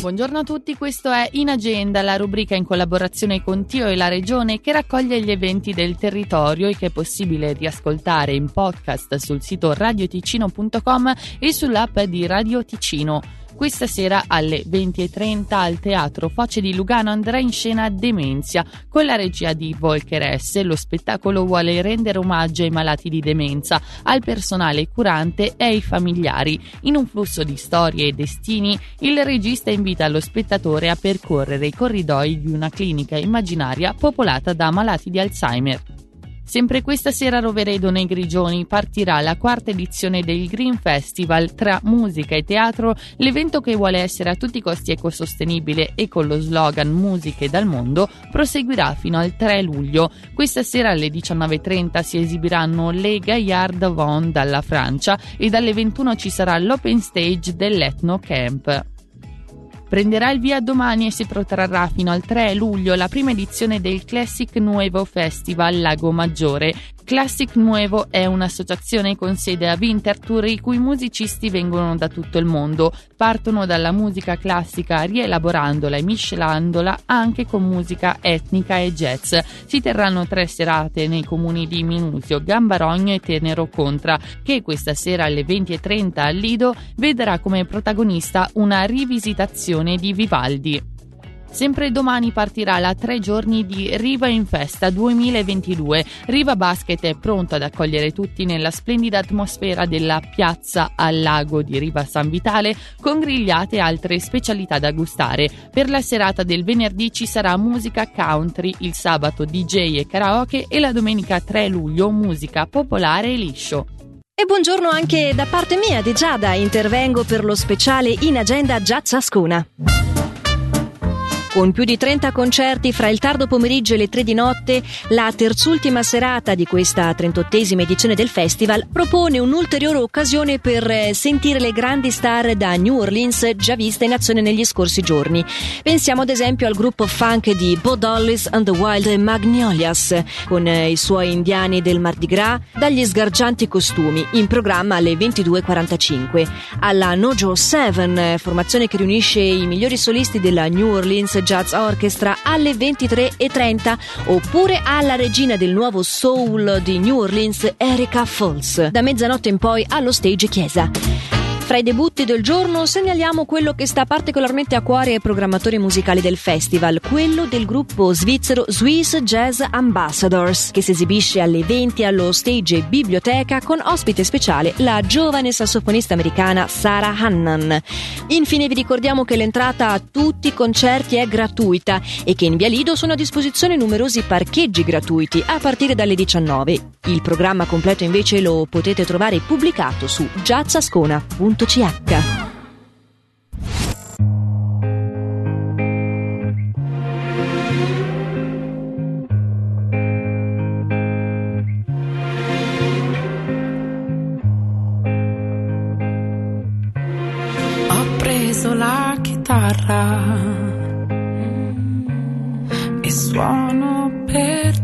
Buongiorno a tutti, questo è In Agenda, la rubrica in collaborazione con Tio e la Regione che raccoglie gli eventi del territorio e che è possibile riascoltare in podcast sul sito radioticino.com e sull'app di Radio Ticino. Questa sera alle 20.30 al Teatro Foce di Lugano andrà in scena Demenzia con la regia di Volker S. Lo spettacolo vuole rendere omaggio ai malati di demenza, al personale curante e ai familiari. In un flusso di storie e destini, il regista invita lo spettatore a percorrere i corridoi di una clinica immaginaria popolata da malati di Alzheimer. Sempre questa sera a Roveredo nei Grigioni partirà la quarta edizione del Green Festival tra musica e teatro, l'evento che vuole essere a tutti i costi ecosostenibile e con lo slogan Musiche dal mondo proseguirà fino al 3 luglio. Questa sera alle 19.30 si esibiranno le Gaillard Von dalla Francia e dalle 21 ci sarà l'open stage dell'Ethno Camp. Prenderà il via domani e si protrarrà fino al 3 luglio la prima edizione del Classic Nuevo Festival Lago Maggiore, Classic Nuevo è un'associazione con sede a Winterthur i cui musicisti vengono da tutto il mondo, partono dalla musica classica rielaborandola e miscelandola anche con musica etnica e jazz. Si terranno tre serate nei comuni di Minusio, Gambarogno e Tenero Contra, che questa sera alle 20.30 al Lido vedrà come protagonista una rivisitazione di Vivaldi. Sempre domani partirà la tre giorni di Riva in Festa 2022. Riva Basket è pronto ad accogliere tutti nella splendida atmosfera della piazza al lago di Riva San Vitale con grigliate e altre specialità da gustare. Per la serata del venerdì ci sarà musica country, il sabato DJ e karaoke e la domenica 3 luglio musica popolare e liscio. E buongiorno anche da parte mia di Giada, intervengo per lo speciale in agenda Già Ciascuna. Con più di 30 concerti fra il tardo pomeriggio e le 3 di notte, la terzultima serata di questa 38esima edizione del festival propone un'ulteriore occasione per eh, sentire le grandi star da New Orleans già viste in azione negli scorsi giorni. Pensiamo ad esempio al gruppo funk di Bo Dollis and the Wild Magnolias, con eh, i suoi indiani del Mardi Gras, dagli sgargianti costumi, in programma alle 22.45. Alla Nojo 7, formazione che riunisce i migliori solisti della New Orleans Jazz Orchestra alle 23.30 oppure alla regina del nuovo soul di New Orleans Erika Falls da mezzanotte in poi allo stage chiesa. Fra i debutti del giorno segnaliamo quello che sta particolarmente a cuore ai programmatori musicali del festival, quello del gruppo svizzero Swiss Jazz Ambassadors, che si esibisce alle 20 allo stage Biblioteca con ospite speciale la giovane sassofonista americana Sarah Hannan. Infine vi ricordiamo che l'entrata a tutti i concerti è gratuita e che in Via Lido sono a disposizione numerosi parcheggi gratuiti a partire dalle 19. Il programma completo invece lo potete trovare pubblicato su jazzascona.com preso la chitarra e suono per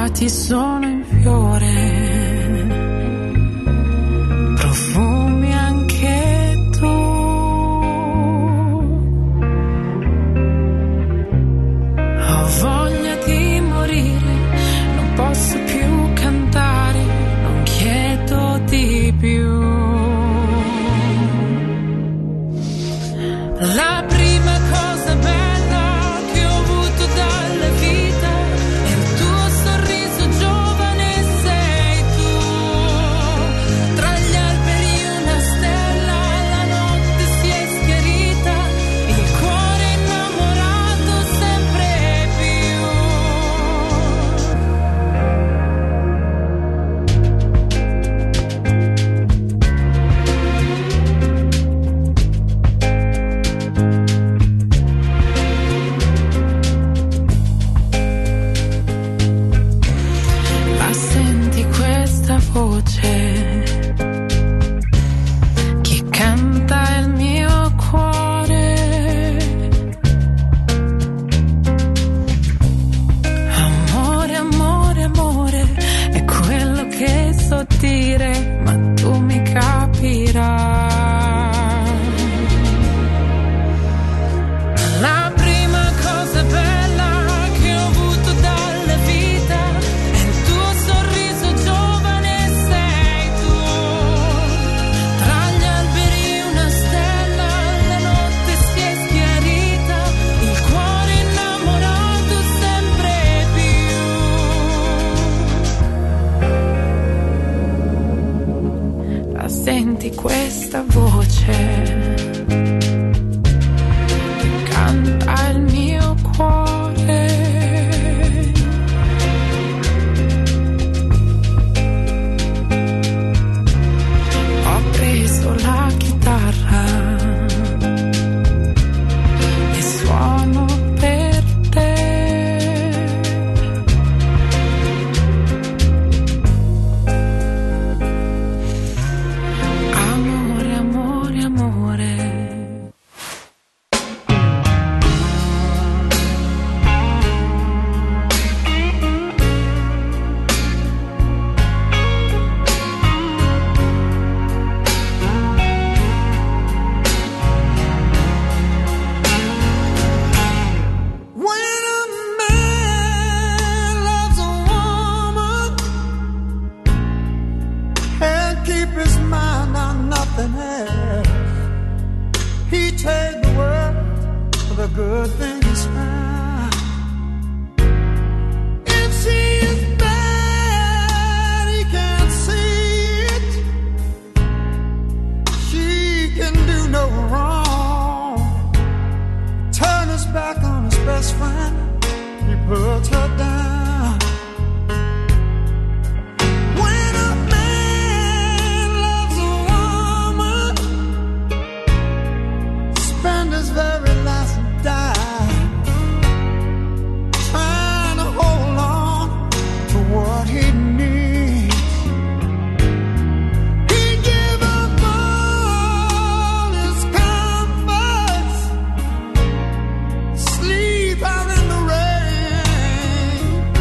I prati sono in fiore questa voce